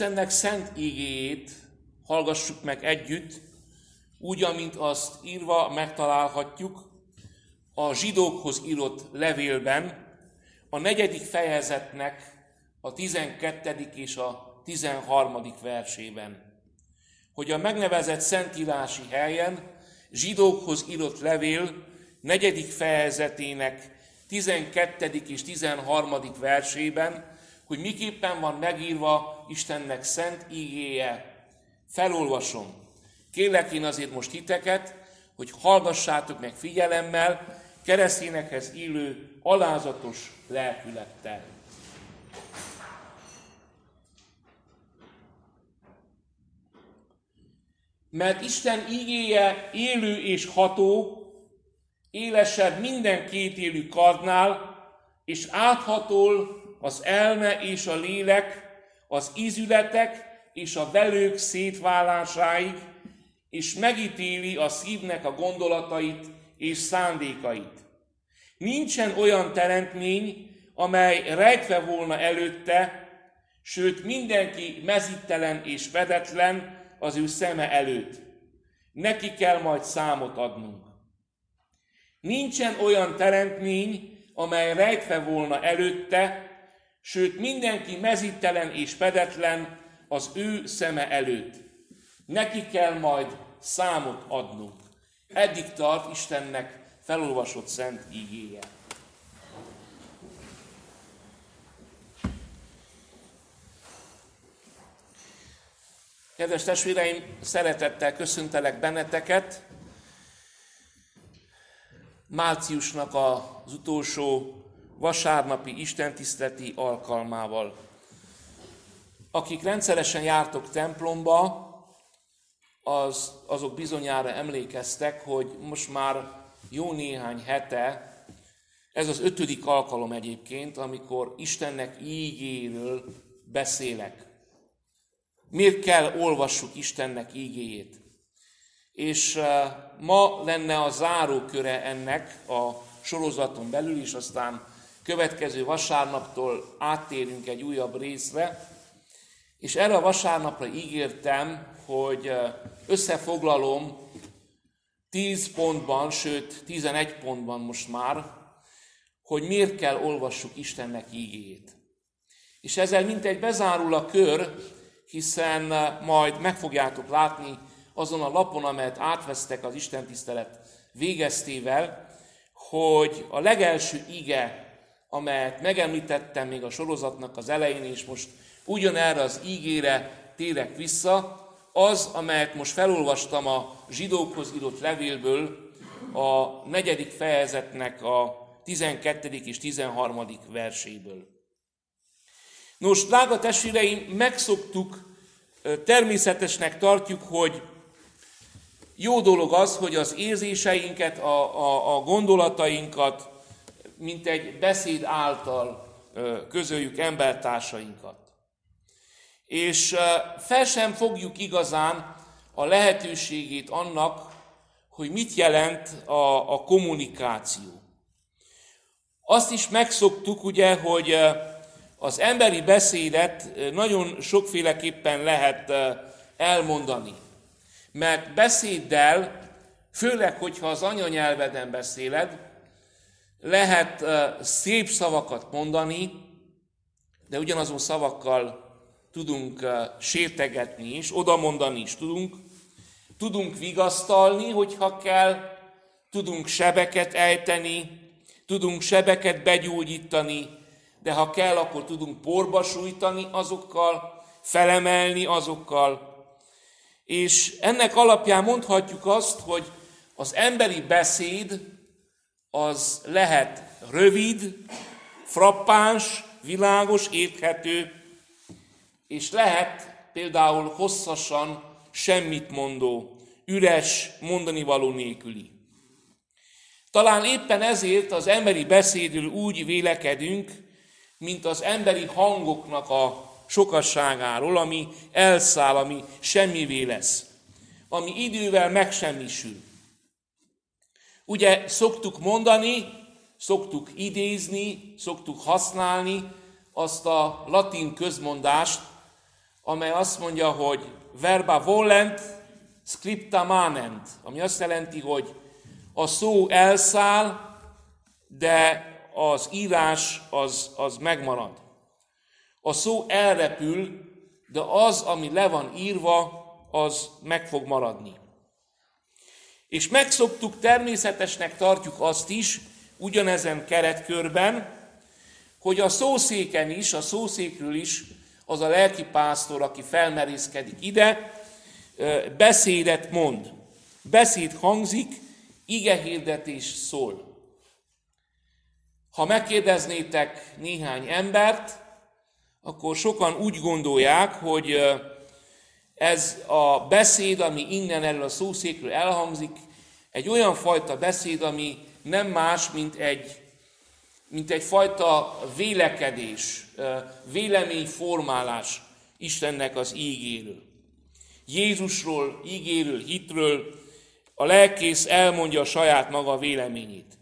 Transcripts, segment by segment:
Istennek szent ígéjét hallgassuk meg együtt, úgy, amint azt írva megtalálhatjuk a zsidókhoz írott levélben, a negyedik fejezetnek a 12. és a 13. versében, hogy a megnevezett szentírási helyen zsidókhoz írott levél negyedik fejezetének 12. és 13. versében, hogy miképpen van megírva Istennek szent ígéje. Felolvasom. Kérlek én azért most hiteket, hogy hallgassátok meg figyelemmel, keresztényekhez illő alázatos lelkülettel. Mert Isten ígéje élő és ható, élesebb minden kétélű kardnál, és áthatol az elme és a lélek, az ízületek és a velők szétválásáig, és megítéli a szívnek a gondolatait és szándékait. Nincsen olyan teremtmény, amely rejtve volna előtte, sőt mindenki mezittelen és vedetlen az ő szeme előtt. Neki kell majd számot adnunk. Nincsen olyan teremtmény, amely rejtve volna előtte, sőt mindenki mezittelen és pedetlen az ő szeme előtt. Neki kell majd számot adnunk. Eddig tart Istennek felolvasott szent ígéje. Kedves testvéreim, szeretettel köszöntelek benneteket. Márciusnak az utolsó vasárnapi istentiszteleti alkalmával. Akik rendszeresen jártok templomba, az, azok bizonyára emlékeztek, hogy most már jó néhány hete, ez az ötödik alkalom egyébként, amikor Istennek ígéről beszélek. Miért kell olvassuk Istennek ígéjét? És eh, ma lenne a záróköre ennek a sorozaton belül, és aztán következő vasárnaptól áttérünk egy újabb részre, és erre a vasárnapra ígértem, hogy összefoglalom 10 pontban, sőt 11 pontban most már, hogy miért kell olvassuk Istennek ígéjét. És ezzel mint egy bezárul a kör, hiszen majd meg fogjátok látni azon a lapon, amelyet átvesztek az Isten tisztelet végeztével, hogy a legelső ige, amelyet megemlítettem még a sorozatnak az elején, és most ugyanerre az ígére térek vissza, az, amelyet most felolvastam a zsidókhoz írott levélből, a negyedik fejezetnek a 12. és 13. verséből. Nos, drága testvéreim, megszoktuk, természetesnek tartjuk, hogy jó dolog az, hogy az érzéseinket, a, a, a gondolatainkat, mint egy beszéd által közöljük embertársainkat. És fel sem fogjuk igazán a lehetőségét annak, hogy mit jelent a, a kommunikáció. Azt is megszoktuk, ugye, hogy az emberi beszédet nagyon sokféleképpen lehet elmondani. Mert beszéddel, főleg, hogyha az anyanyelveden beszéled, lehet szép szavakat mondani, de ugyanazon szavakkal tudunk sértegetni is, odamondani is tudunk, tudunk vigasztalni, hogyha kell, tudunk sebeket ejteni, tudunk sebeket begyógyítani, de ha kell, akkor tudunk porba sújtani azokkal, felemelni azokkal. És ennek alapján mondhatjuk azt, hogy az emberi beszéd az lehet rövid, frappáns, világos, érthető, és lehet például hosszasan semmit mondó, üres, mondani való nélküli. Talán éppen ezért az emberi beszédül úgy vélekedünk, mint az emberi hangoknak a sokasságáról, ami elszáll, ami semmivé lesz, ami idővel megsemmisül. Ugye szoktuk mondani, szoktuk idézni, szoktuk használni azt a latin közmondást, amely azt mondja, hogy verba volent, scripta manent, ami azt jelenti, hogy a szó elszáll, de az írás az, az megmarad. A szó elrepül, de az, ami le van írva, az meg fog maradni. És megszoktuk, természetesnek tartjuk azt is, ugyanezen keretkörben, hogy a szószéken is, a szószékről is az a lelki pásztor, aki felmerészkedik ide, beszédet mond. Beszéd hangzik, igehirdetés szól. Ha megkérdeznétek néhány embert, akkor sokan úgy gondolják, hogy ez a beszéd, ami innen erről a szószékről elhangzik, egy olyan fajta beszéd, ami nem más, mint egy, mint egyfajta vélekedés, véleményformálás Istennek az ígéről. Jézusról, ígéről, hitről a lelkész elmondja a saját maga véleményét.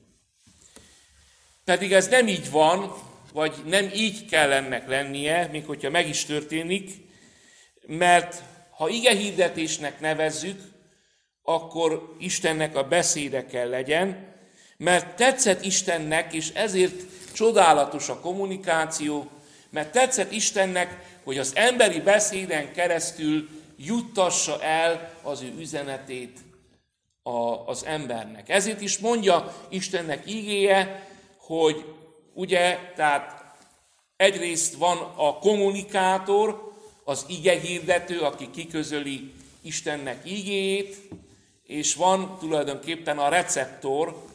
Pedig ez nem így van, vagy nem így kell ennek lennie, még hogyha meg is történik, mert ha ige hirdetésnek nevezzük, akkor Istennek a beszéde kell legyen, mert tetszett Istennek, és ezért csodálatos a kommunikáció, mert tetszett Istennek, hogy az emberi beszéden keresztül juttassa el az ő üzenetét az embernek. Ezért is mondja Istennek ígéje, hogy ugye, tehát egyrészt van a kommunikátor, az ige hirdető, aki kiközöli Istennek igéjét, és van tulajdonképpen a receptor,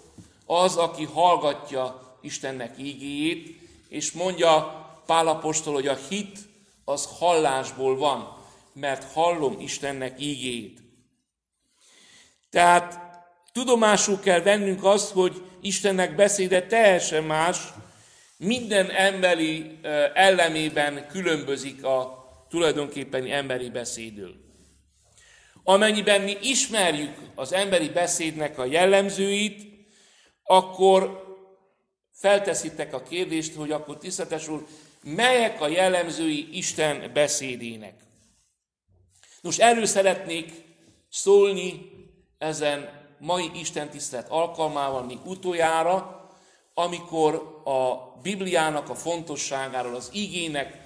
az, aki hallgatja Istennek igéjét, és mondja Pálapostól, hogy a hit az hallásból van, mert hallom Istennek igéjét. Tehát tudomásul kell vennünk azt, hogy Istennek beszéde teljesen más, minden emberi ellemében különbözik a tulajdonképpeni emberi beszédől. Amennyiben mi ismerjük az emberi beszédnek a jellemzőit, akkor felteszitek a kérdést, hogy akkor tisztetes úr, melyek a jellemzői Isten beszédének. Nos, erről szeretnék szólni ezen mai Isten tisztelet alkalmával, még utoljára, amikor a Bibliának a fontosságáról, az igének,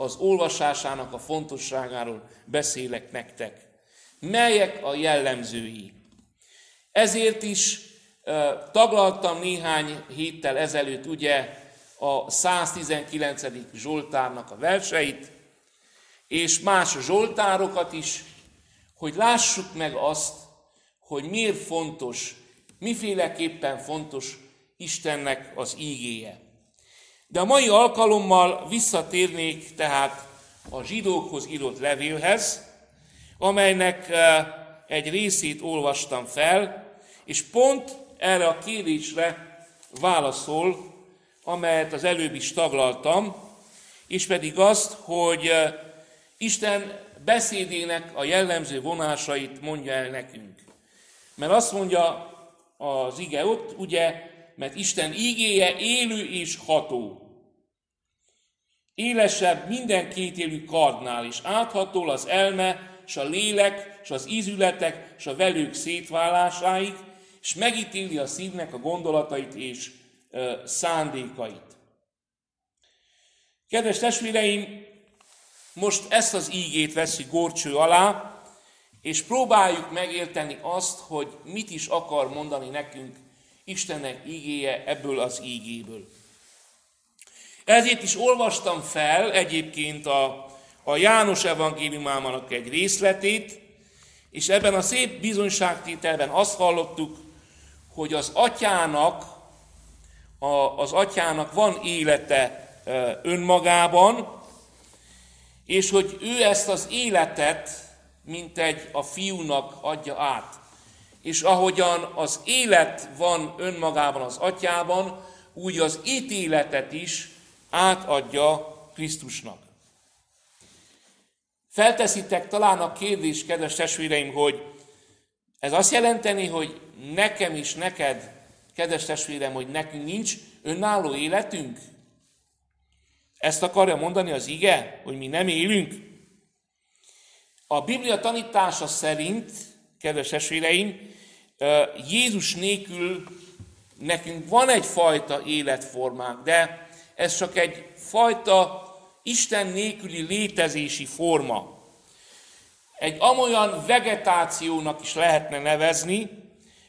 az olvasásának a fontosságáról beszélek nektek. Melyek a jellemzői? Ezért is taglaltam néhány héttel ezelőtt ugye a 119. Zsoltárnak a verseit, és más Zsoltárokat is, hogy lássuk meg azt, hogy miért fontos, miféleképpen fontos Istennek az ígéje. De a mai alkalommal visszatérnék tehát a zsidókhoz írott levélhez, amelynek eh, egy részét olvastam fel, és pont erre a kérdésre válaszol, amelyet az előbb is taglaltam, és pedig azt, hogy eh, Isten beszédének a jellemző vonásait mondja el nekünk. Mert azt mondja az ige ott, ugye, mert Isten ígéje élő és ható. Élesebb minden kétélű kardnál, és áthatol az elme, és a lélek, és az ízületek, és a velők szétválásáig, és megítéli a szívnek a gondolatait és ö, szándékait. Kedves testvéreim, most ezt az ígét veszi gorcső alá, és próbáljuk megérteni azt, hogy mit is akar mondani nekünk Istennek ígéje ebből az ígéből. Ezért is olvastam fel egyébként a, a János evangéliumának egy részletét, és ebben a szép bizonyságtételben azt hallottuk, hogy az atyának, a, az atyának van élete önmagában, és hogy ő ezt az életet, mint egy a fiúnak adja át és ahogyan az élet van önmagában az atyában, úgy az ítéletet is átadja Krisztusnak. Felteszitek talán a kérdés, kedves testvéreim, hogy ez azt jelenteni, hogy nekem is neked, kedves testvérem, hogy nekünk nincs önálló életünk? Ezt akarja mondani az ige, hogy mi nem élünk? A Biblia tanítása szerint, kedves esvéreim, Jézus nélkül nekünk van egyfajta életformánk, de ez csak egy fajta Isten nélküli létezési forma. Egy amolyan vegetációnak is lehetne nevezni,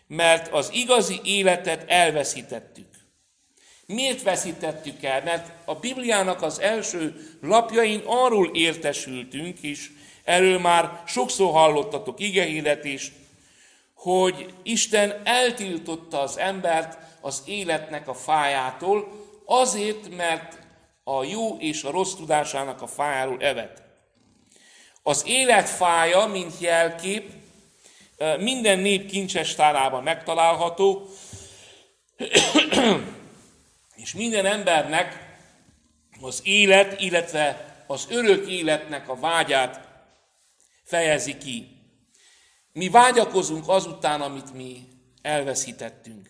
mert az igazi életet elveszítettük. Miért veszítettük el? Mert a Bibliának az első lapjain arról értesültünk, és erről már sokszor hallottatok igehirdetést, hogy Isten eltiltotta az embert az életnek a fájától, azért, mert a jó és a rossz tudásának a fájáról evet. Az élet fája, mint jelkép, minden nép kincses tárában megtalálható, és minden embernek az élet, illetve az örök életnek a vágyát fejezi ki. Mi vágyakozunk azután, amit mi elveszítettünk.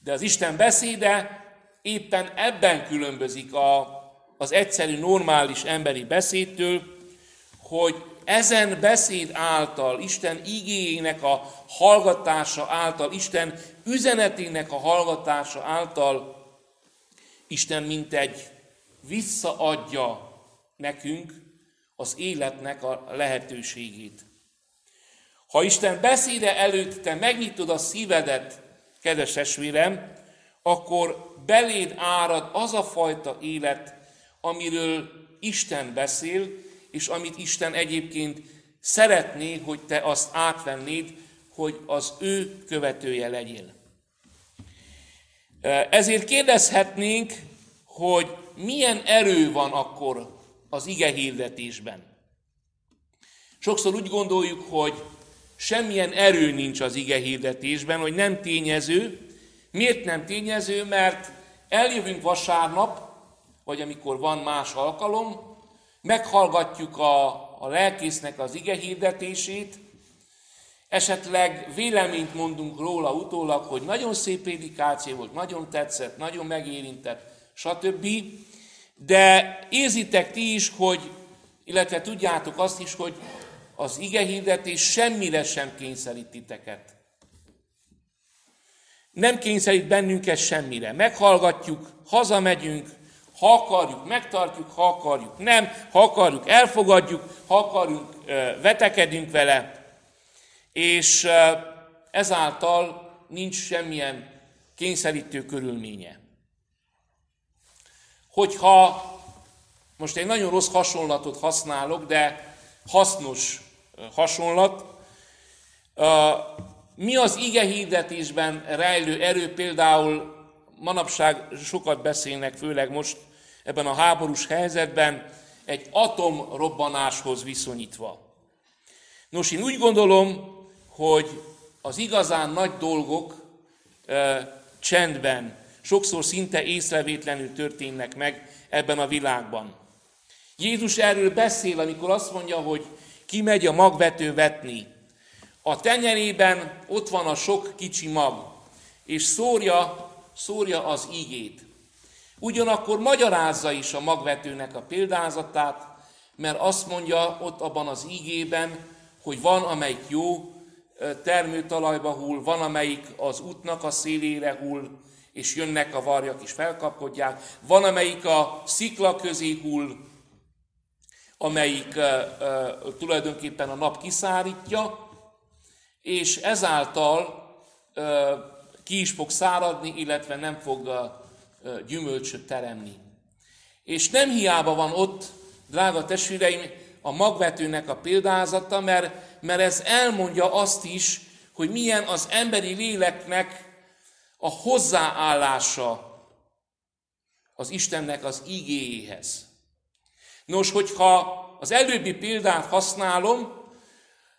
De az Isten beszéde éppen ebben különbözik a, az egyszerű, normális emberi beszédtől, hogy ezen beszéd által, Isten igényének a hallgatása által, Isten üzenetének a hallgatása által Isten mint egy visszaadja nekünk az életnek a lehetőségét. Ha Isten beszéde előtt te megnyitod a szívedet, kedves testvérem, akkor beléd árad az a fajta élet, amiről Isten beszél, és amit Isten egyébként szeretné, hogy te azt átvennéd, hogy az ő követője legyél. Ezért kérdezhetnénk, hogy milyen erő van akkor az ige hirdetésben. Sokszor úgy gondoljuk, hogy semmilyen erő nincs az ige hirdetésben, hogy nem tényező. Miért nem tényező? Mert eljövünk vasárnap, vagy amikor van más alkalom, meghallgatjuk a, a lelkésznek az ige hirdetését, esetleg véleményt mondunk róla utólag, hogy nagyon szép prédikáció volt, nagyon tetszett, nagyon megérintett, stb. De érzitek ti is, hogy, illetve tudjátok azt is, hogy az ige hirdetés semmire sem kényszerít titeket. Nem kényszerít bennünket semmire. Meghallgatjuk, hazamegyünk, ha akarjuk, megtartjuk, ha akarjuk, nem, ha akarjuk, elfogadjuk, ha akarjuk, vetekedünk vele, és ezáltal nincs semmilyen kényszerítő körülménye. Hogyha most egy nagyon rossz hasonlatot használok, de hasznos hasonlat, mi az ige hirdetésben rejlő erő például manapság sokat beszélnek, főleg most ebben a háborús helyzetben, egy atomrobbanáshoz viszonyítva. Nos, én úgy gondolom, hogy az igazán nagy dolgok e, csendben, sokszor szinte észrevétlenül történnek meg ebben a világban. Jézus erről beszél, amikor azt mondja, hogy ki megy a magvető vetni. A tenyerében ott van a sok kicsi mag, és szórja szórja az ígét. Ugyanakkor magyarázza is a magvetőnek a példázatát, mert azt mondja ott abban az ígében, hogy van, amelyik jó termőtalajba hull, van, amelyik az útnak a szélére hull, és jönnek a varjak és felkapkodják, van, amelyik a szikla közé hull, amelyik uh, uh, tulajdonképpen a nap kiszárítja, és ezáltal uh, ki is fog száradni, illetve nem fog gyümölcsöt teremni. És nem hiába van ott, drága testvéreim, a magvetőnek a példázata, mert, mert ez elmondja azt is, hogy milyen az emberi léleknek a hozzáállása az Istennek az igéjéhez. Nos, hogyha az előbbi példát használom,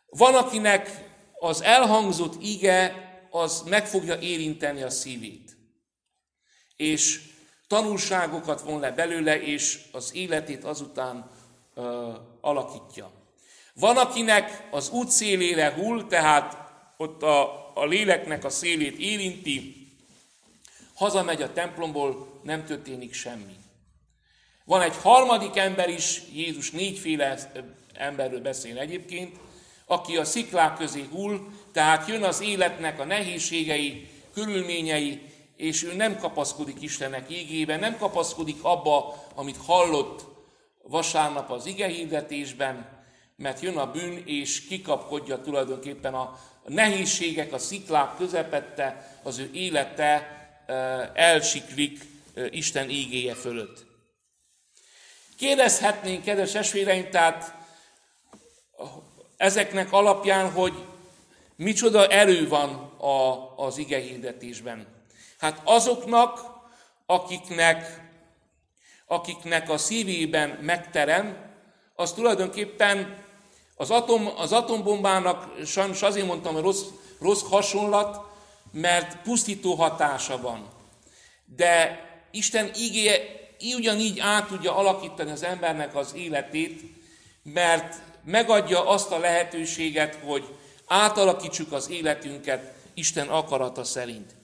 van, akinek az elhangzott ige az meg fogja érinteni a szívét. És tanulságokat von le belőle, és az életét azután ö, alakítja. Van, akinek az út szélére hull, tehát ott a, a léleknek a szélét érinti, hazamegy a templomból, nem történik semmi. Van egy harmadik ember is, Jézus négyféle emberről beszél egyébként, aki a sziklák közé hull, tehát jön az életnek a nehézségei, körülményei, és ő nem kapaszkodik Istennek ígébe, nem kapaszkodik abba, amit hallott vasárnap az igehirdetésben, mert jön a bűn, és kikapkodja tulajdonképpen a nehézségek, a sziklák közepette, az ő élete elsiklik Isten ígéje fölött. Kérdezhetnénk, kedves esvéreim, tehát ezeknek alapján, hogy micsoda erő van a, az ige hirdetésben. Hát azoknak, akiknek, akiknek a szívében megterem, az tulajdonképpen az, atom, az atombombának, sajnos azért mondtam, hogy rossz, rossz hasonlat, mert pusztító hatása van. De Isten ígéje ugyanígy át tudja alakítani az embernek az életét, mert megadja azt a lehetőséget, hogy átalakítsuk az életünket Isten akarata szerint.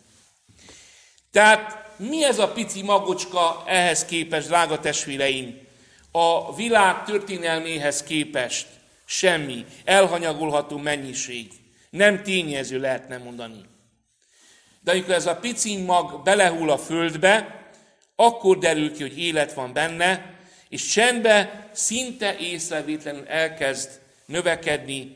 Tehát mi ez a pici magocska ehhez képest, drága testvéreim, a világ történelméhez képest? Semmi, elhanyagolható mennyiség. Nem tényező lehetne mondani. De amikor ez a pici mag belehull a földbe, akkor derül ki, hogy élet van benne, és csendbe, szinte észrevétlenül elkezd növekedni,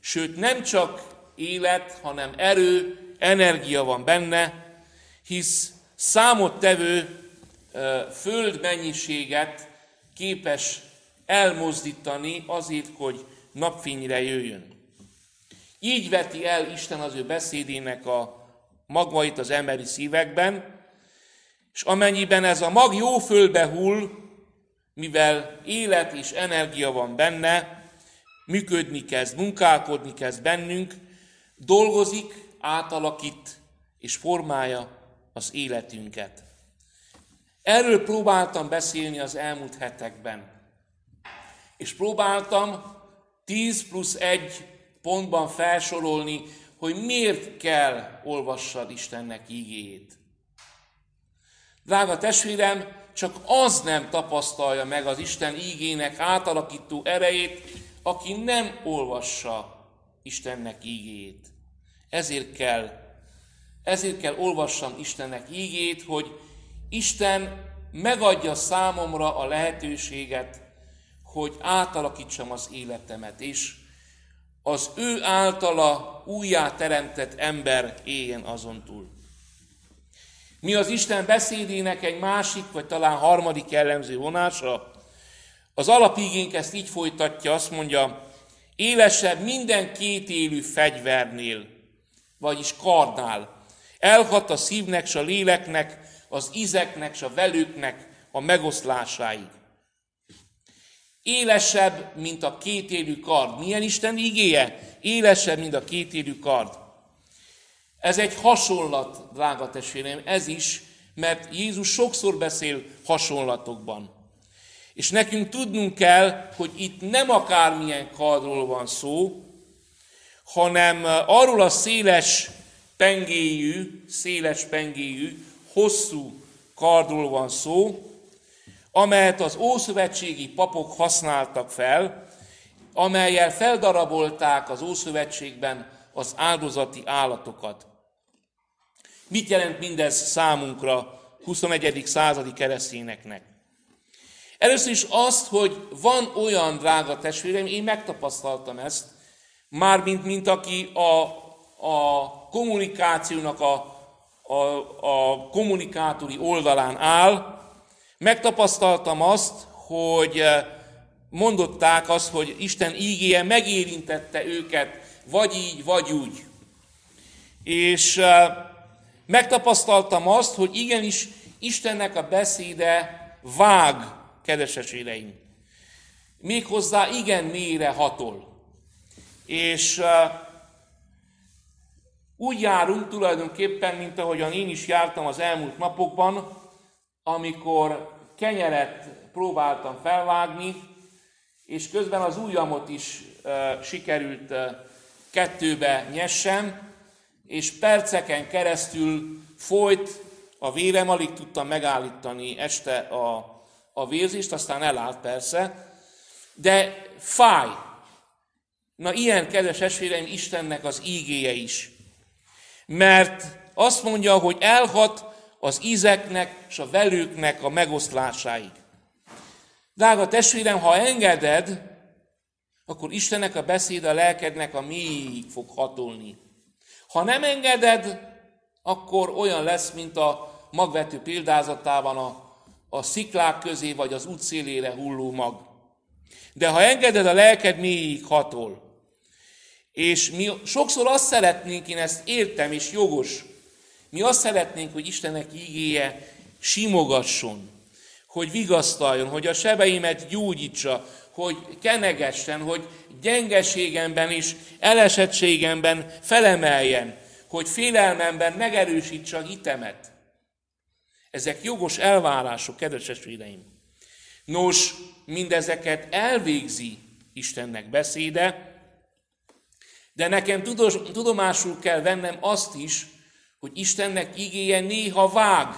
sőt nem csak élet, hanem erő, energia van benne, hisz számottevő föld mennyiséget képes elmozdítani azért, hogy napfényre jöjjön. Így veti el Isten az ő beszédének a magvait az emberi szívekben, és amennyiben ez a mag jó földbe hull, mivel élet és energia van benne, működni kezd, munkálkodni kezd bennünk, dolgozik, átalakít és formálja az életünket. Erről próbáltam beszélni az elmúlt hetekben. És próbáltam 10 plusz 1 pontban felsorolni, hogy miért kell olvassad Istennek ígéjét. Drága testvérem, csak az nem tapasztalja meg az Isten ígének átalakító erejét, aki nem olvassa Istennek ígéjét. Ezért kell, ezért kell olvassam Istennek ígét, hogy Isten megadja számomra a lehetőséget, hogy átalakítsam az életemet, és az ő általa újjá teremtett ember éljen azon túl. Mi az Isten beszédének egy másik, vagy talán harmadik jellemző vonása? Az alapigénk ezt így folytatja, azt mondja, élesebb minden kétélű fegyvernél, vagyis kardnál. Elhat a szívnek, s a léleknek, az izeknek, s a velőknek a megoszlásáig. Élesebb, mint a kétélű kard. Milyen Isten igéje? Élesebb, mint a kétélű kard. Ez egy hasonlat, drága testvéreim, ez is, mert Jézus sokszor beszél hasonlatokban. És nekünk tudnunk kell, hogy itt nem akármilyen kardról van szó, hanem arról a széles pengéjű, széles pengéjű, hosszú kardról van szó, amelyet az ószövetségi papok használtak fel, amelyel feldarabolták az Ószövetségben az áldozati állatokat. Mit jelent mindez számunkra, 21. századi keresztényeknek? Először is azt, hogy van olyan drága testvérem, én megtapasztaltam ezt, mármint mint aki a, a kommunikációnak a, a, a kommunikátori oldalán áll, megtapasztaltam azt, hogy mondották azt, hogy Isten ígéje megérintette őket, vagy így, vagy úgy. És Megtapasztaltam azt, hogy igenis Istennek a beszéde vág, kedves eséreim. Méghozzá igen mélyre hatol. És uh, úgy járunk tulajdonképpen, mint ahogyan én is jártam az elmúlt napokban, amikor kenyeret próbáltam felvágni, és közben az ujjamot is uh, sikerült uh, kettőbe nyessem, és perceken keresztül folyt a vérem, alig tudtam megállítani este a, a vérzést, aztán elállt persze, de fáj. Na ilyen, kedves esvéreim, Istennek az ígéje is. Mert azt mondja, hogy elhat az ízeknek és a velőknek a megoszlásáig. Drága testvérem, ha engeded, akkor Istennek a beszéd a lelkednek a mélyig fog hatolni. Ha nem engeded, akkor olyan lesz, mint a magvető példázatában a, a sziklák közé, vagy az útszélére hulló mag. De ha engeded, a lelked mélyig hatol. És mi sokszor azt szeretnénk, én ezt értem, és jogos, mi azt szeretnénk, hogy Istennek ígéje simogasson, hogy vigasztaljon, hogy a sebeimet gyógyítsa, hogy kenegessen, hogy gyengeségemben és elesettségemben felemeljen, hogy félelmemben megerősítse a hitemet. Ezek jogos elvárások, kedves testvéreim. Nos, mindezeket elvégzi Istennek beszéde, de nekem tudomásul kell vennem azt is, hogy Istennek igéje néha vág,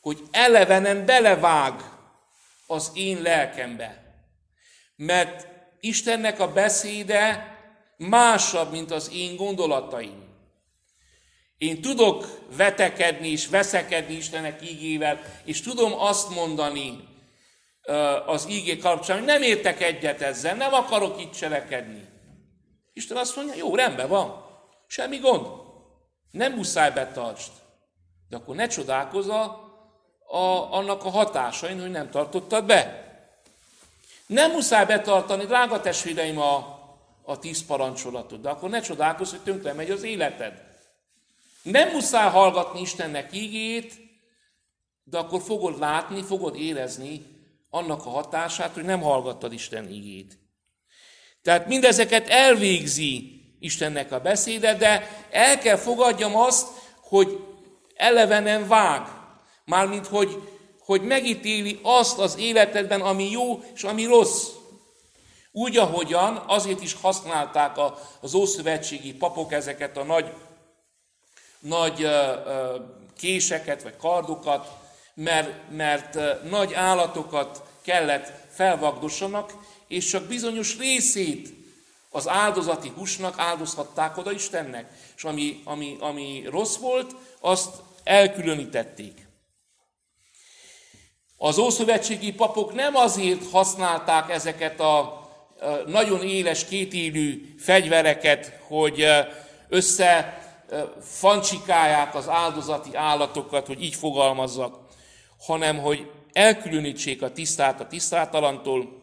hogy elevenen belevág az én lelkembe. Mert Istennek a beszéde másabb, mint az én gondolataim. Én tudok vetekedni és veszekedni Istennek ígével, és tudom azt mondani az ígé kapcsán, hogy nem értek egyet ezzel, nem akarok itt cselekedni. Isten azt mondja, jó, rendben van, semmi gond. Nem muszáj betartsd. De akkor ne csodálkozz a, a, annak a hatásain, hogy nem tartottad be. Nem muszáj betartani, drága testvéreim, a, a tíz parancsolatot, de akkor ne csodálkozz, hogy tönkre megy az életed. Nem muszáj hallgatni Istennek ígét, de akkor fogod látni, fogod érezni annak a hatását, hogy nem hallgattad Isten ígét. Tehát mindezeket elvégzi Istennek a beszéde, de el kell fogadjam azt, hogy elevenen vág. Mármint, hogy, hogy megítéli azt az életedben, ami jó és ami rossz. Úgy, ahogyan azért is használták az ószövetségi papok ezeket a nagy, nagy késeket vagy kardokat, mert, mert nagy állatokat kellett felvagdossanak, és csak bizonyos részét az áldozati húsnak áldozhatták oda Istennek. És ami, ami, ami rossz volt, azt elkülönítették. Az ószövetségi papok nem azért használták ezeket a nagyon éles kétélű fegyvereket, hogy össze fancsikálják az áldozati állatokat, hogy így fogalmazzak, hanem hogy elkülönítsék a tisztát a tisztátalantól,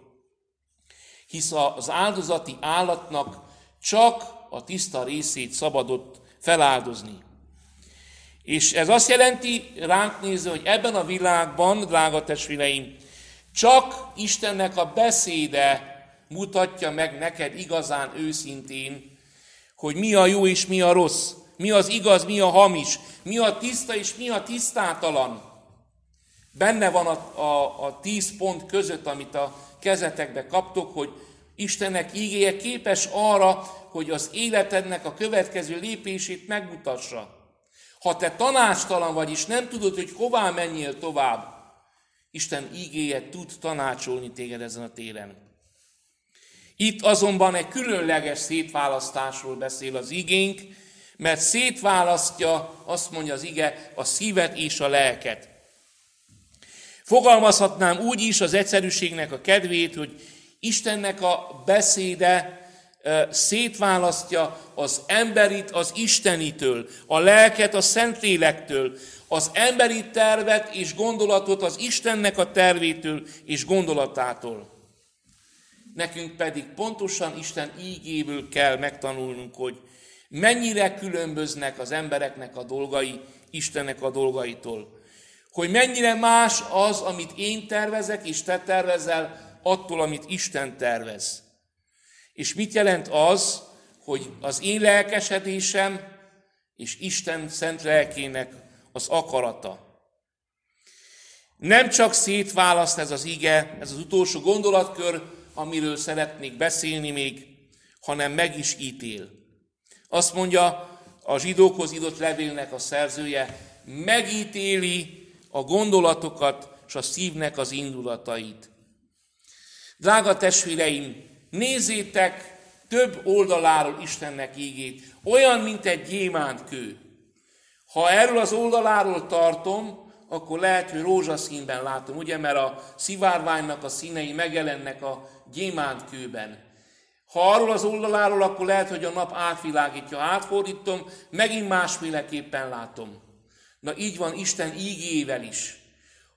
hisz az áldozati állatnak csak a tiszta részét szabadott feláldozni. És ez azt jelenti ránk nézve, hogy ebben a világban, drága testvéreim, csak Istennek a beszéde mutatja meg neked igazán őszintén, hogy mi a jó és mi a rossz, mi az igaz, mi a hamis, mi a tiszta és mi a tisztátalan. Benne van a, a, a tíz pont között, amit a kezetekbe kaptok, hogy Istennek ígéje képes arra, hogy az életednek a következő lépését megmutassa. Ha te tanácstalan vagy, és nem tudod, hogy hová menjél tovább, Isten ígéje tud tanácsolni téged ezen a téren. Itt azonban egy különleges szétválasztásról beszél az igénk, mert szétválasztja, azt mondja az ige, a szívet és a lelket. Fogalmazhatnám úgy is az egyszerűségnek a kedvét, hogy Istennek a beszéde szétválasztja az emberit az Istenitől, a lelket a Szentlélektől, az emberi tervet és gondolatot az Istennek a tervétől és gondolatától. Nekünk pedig pontosan Isten ígéből kell megtanulnunk, hogy mennyire különböznek az embereknek a dolgai Istennek a dolgaitól. Hogy mennyire más az, amit én tervezek és te tervezel, attól, amit Isten tervez. És mit jelent az, hogy az én lelkesedésem és Isten szent lelkének az akarata. Nem csak szétválaszt ez az ige, ez az utolsó gondolatkör, amiről szeretnék beszélni még, hanem meg is ítél. Azt mondja a zsidókhoz írott levélnek a szerzője, megítéli a gondolatokat és a szívnek az indulatait. Drága testvéreim, nézzétek több oldaláról Istennek ígét, olyan, mint egy gyémántkő. Ha erről az oldaláról tartom, akkor lehet, hogy rózsaszínben látom, ugye, mert a szivárványnak a színei megjelennek a gyémántkőben. Ha arról az oldaláról, akkor lehet, hogy a nap átvilágítja, átfordítom, megint másféleképpen látom. Na így van Isten ígével is.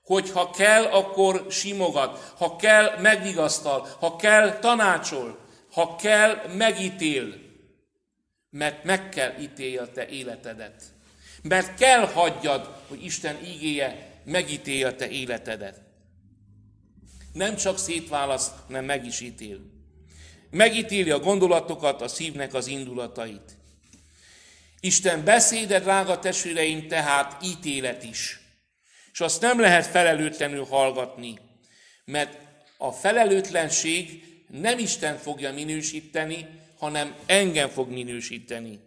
Hogy ha kell, akkor simogat, ha kell, megvigasztal, ha kell, tanácsol, ha kell, megítél. Mert meg kell ítélje a te életedet. Mert kell hagyjad, hogy Isten ígéje megítélje a te életedet. Nem csak szétválaszt, hanem meg is ítél. Megítéli a gondolatokat, a szívnek az indulatait. Isten beszéde, drága testvéreim, tehát ítélet is. És azt nem lehet felelőtlenül hallgatni, mert a felelőtlenség nem Isten fogja minősíteni, hanem engem fog minősíteni.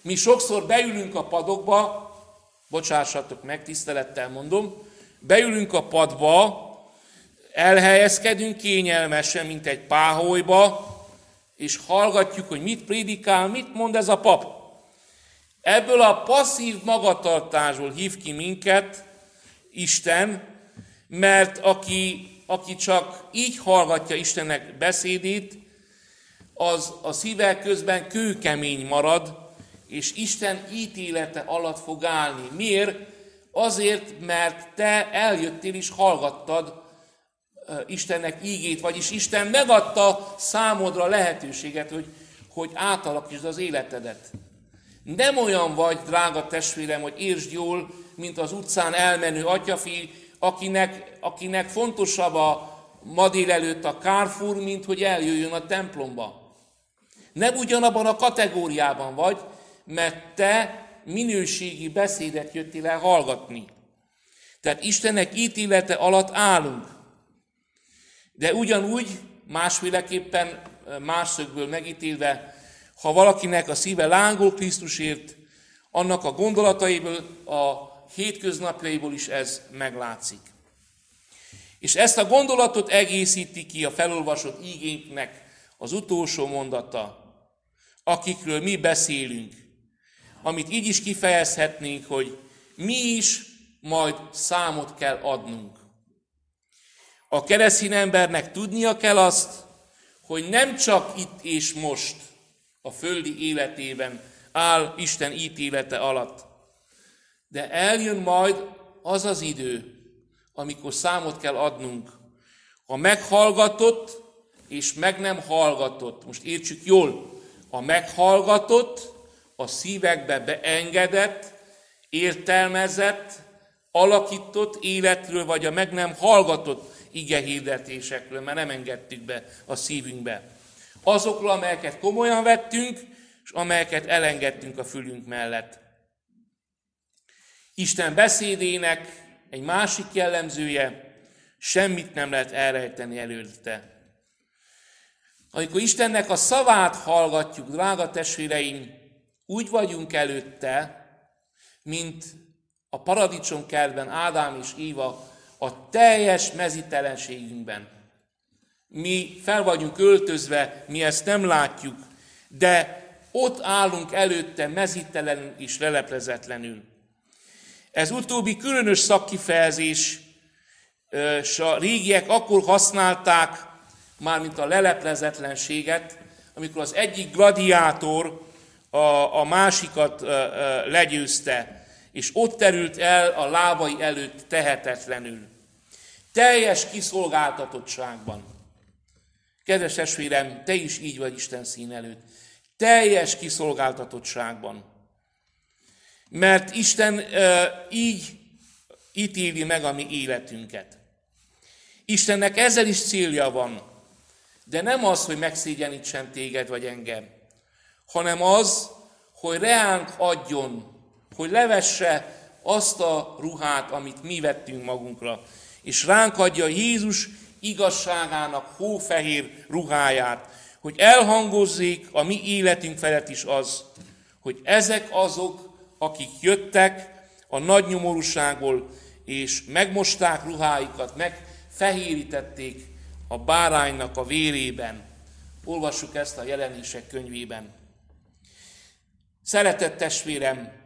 Mi sokszor beülünk a padokba, bocsássatok meg, tisztelettel mondom, beülünk a padba, elhelyezkedünk kényelmesen, mint egy páholyba, és hallgatjuk, hogy mit prédikál, mit mond ez a pap. Ebből a passzív magatartásból hív ki minket Isten, mert aki, aki csak így hallgatja Istennek beszédét, az a szíve közben kőkemény marad, és Isten ítélete alatt fog állni. Miért? Azért, mert te eljöttél és hallgattad Istennek ígét, vagyis Isten megadta számodra lehetőséget, hogy, hogy átalakítsd az életedet. Nem olyan vagy, drága testvérem, hogy értsd jól, mint az utcán elmenő atyafi, akinek, akinek fontosabb a ma délelőtt a Carrefour, mint hogy eljöjjön a templomba. Nem ugyanabban a kategóriában vagy, mert te minőségi beszédet jöttél el hallgatni. Tehát Istennek ítélete alatt állunk. De ugyanúgy, másféleképpen, más szögből megítélve, ha valakinek a szíve lángol Krisztusért, annak a gondolataiből, a hétköznapjaiból is ez meglátszik. És ezt a gondolatot egészíti ki a felolvasott ígénknek az utolsó mondata, akikről mi beszélünk, amit így is kifejezhetnénk, hogy mi is majd számot kell adnunk. A keresztény embernek tudnia kell azt, hogy nem csak itt és most a földi életében áll Isten ítélete alatt, de eljön majd az az idő, amikor számot kell adnunk a meghallgatott és meg nem hallgatott. Most értsük jól, a meghallgatott, a szívekbe beengedett, értelmezett, alakított életről, vagy a meg nem hallgatott ige hirdetésekről, mert nem engedtük be a szívünkbe. Azokról, amelyeket komolyan vettünk, és amelyeket elengedtünk a fülünk mellett. Isten beszédének egy másik jellemzője, semmit nem lehet elrejteni előtte. Amikor Istennek a szavát hallgatjuk, drága testvéreim, úgy vagyunk előtte, mint a paradicsom kertben Ádám és Éva a teljes mezitelenségünkben. Mi fel vagyunk öltözve, mi ezt nem látjuk, de ott állunk előtte mezitelenül és leleplezetlenül. Ez utóbbi különös szakkifejezés, és a régiek akkor használták, mármint a leleplezetlenséget, amikor az egyik gladiátor a, a másikat legyőzte, és ott terült el a lábai előtt tehetetlenül. Teljes kiszolgáltatottságban. Kedves testvérem, te is így vagy Isten szín előtt. Teljes kiszolgáltatottságban. Mert Isten uh, így ítéli meg a mi életünket. Istennek ezzel is célja van, de nem az, hogy megszégyenítsen téged vagy engem, hanem az, hogy reánk adjon, hogy levesse azt a ruhát, amit mi vettünk magunkra, és ránk adja Jézus igazságának hófehér ruháját, hogy elhangozzék a mi életünk felett is az, hogy ezek azok, akik jöttek a nagy nyomorúságból, és megmosták ruháikat, megfehérítették a báránynak a vérében. Olvassuk ezt a jelenések könyvében. Szeretett testvérem,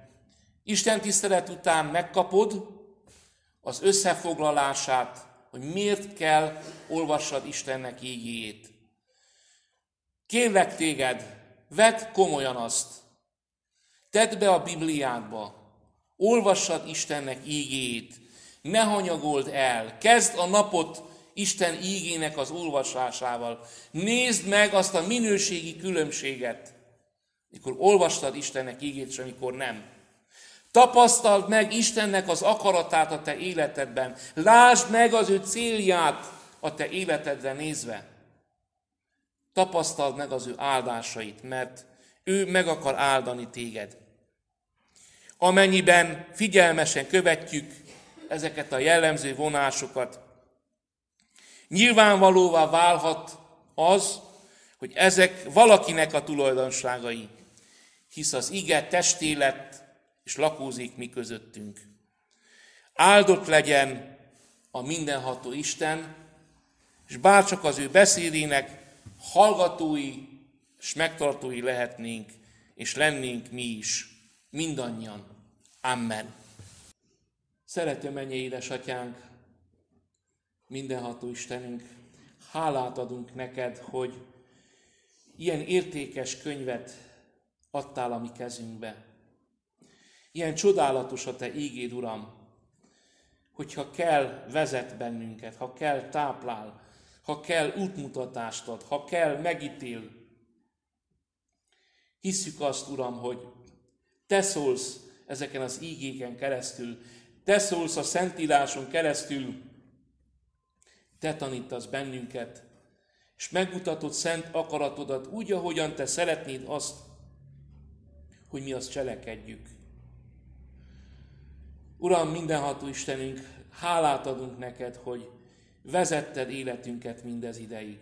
Isten tisztelet után megkapod az összefoglalását, hogy miért kell olvassad Istennek ígéjét. Kérlek téged, vedd komolyan azt. Tedd be a Bibliádba, olvassad Istennek ígéjét, ne hanyagold el, kezd a napot Isten ígének az olvasásával. Nézd meg azt a minőségi különbséget, mikor olvastad Istennek ígét, és amikor nem. Tapasztald meg Istennek az akaratát a te életedben. Lásd meg az ő célját a te életedre nézve. Tapasztald meg az ő áldásait, mert ő meg akar áldani téged. Amennyiben figyelmesen követjük ezeket a jellemző vonásokat, nyilvánvalóvá válhat az, hogy ezek valakinek a tulajdonságai, hisz az ige testé lett és lakózik mi közöttünk. Áldott legyen a mindenható Isten, és bárcsak az ő beszédének hallgatói és megtartói lehetnénk, és lennénk mi is, mindannyian. Amen. Szerető mennyi édesatyánk, mindenható Istenünk, hálát adunk neked, hogy ilyen értékes könyvet adtál a mi kezünkbe. Ilyen csodálatos a Te ígéd, Uram, hogyha kell, vezet bennünket, ha kell, táplál, ha kell, útmutatást ad, ha kell, megítél. Hisszük azt, Uram, hogy Te szólsz ezeken az ígéken keresztül, Te szólsz a Szentíráson keresztül, Te tanítasz bennünket, és megmutatod szent akaratodat úgy, ahogyan Te szeretnéd azt, hogy mi azt cselekedjük. Uram, mindenható Istenünk, hálát adunk neked, hogy vezetted életünket mindez ideig.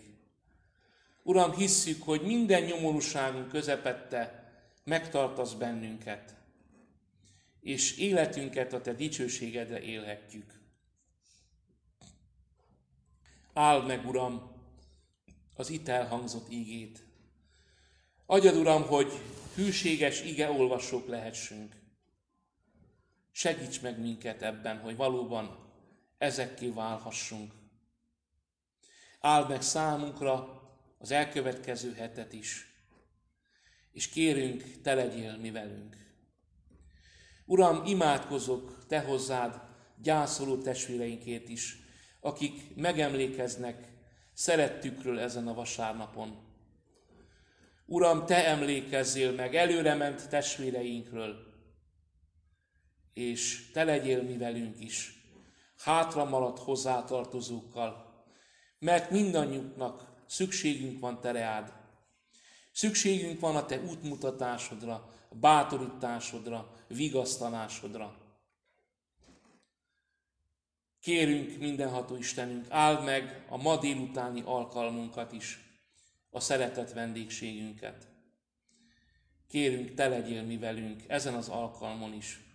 Uram, hisszük, hogy minden nyomorúságunk közepette megtartasz bennünket, és életünket a Te dicsőségedre élhetjük. Áld meg, Uram, az itt elhangzott ígét. Adjad, Uram, hogy hűséges ige olvasók lehessünk. Segíts meg minket ebben, hogy valóban ezekké válhassunk. Áld meg számunkra az elkövetkező hetet is, és kérünk, te legyél mi velünk. Uram, imádkozok te hozzád gyászoló testvéreinkért is, akik megemlékeznek szerettükről ezen a vasárnapon. Uram, te emlékezzél meg előrement testvéreinkről, és te legyél mi velünk is, hátra maradt hozzátartozókkal, mert mindannyiunknak szükségünk van te reád. Szükségünk van a te útmutatásodra, bátorításodra, vigasztalásodra. Kérünk mindenható Istenünk, áld meg a ma délutáni alkalmunkat is, a szeretett vendégségünket. Kérünk, te legyél mi velünk ezen az alkalmon is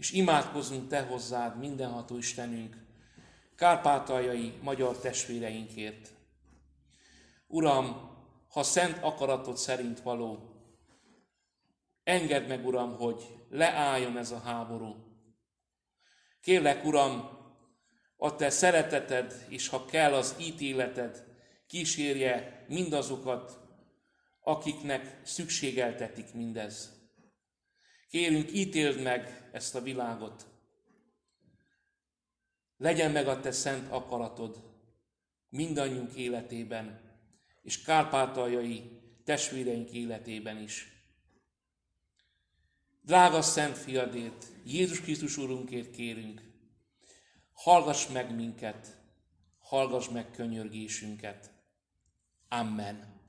és imádkozunk Te hozzád, mindenható Istenünk, kárpátaljai magyar testvéreinkért. Uram, ha szent akaratod szerint való, engedd meg, Uram, hogy leálljon ez a háború. Kérlek, Uram, a Te szereteted, és ha kell az ítéleted, kísérje mindazokat, akiknek szükségeltetik mindez. Kérünk, ítéld meg ezt a világot. Legyen meg a te szent akaratod mindannyiunk életében, és kárpátaljai testvéreink életében is. Drága Szent Fiadét, Jézus Krisztus Úrunkért kérünk, hallgass meg minket, hallgass meg könyörgésünket. Amen.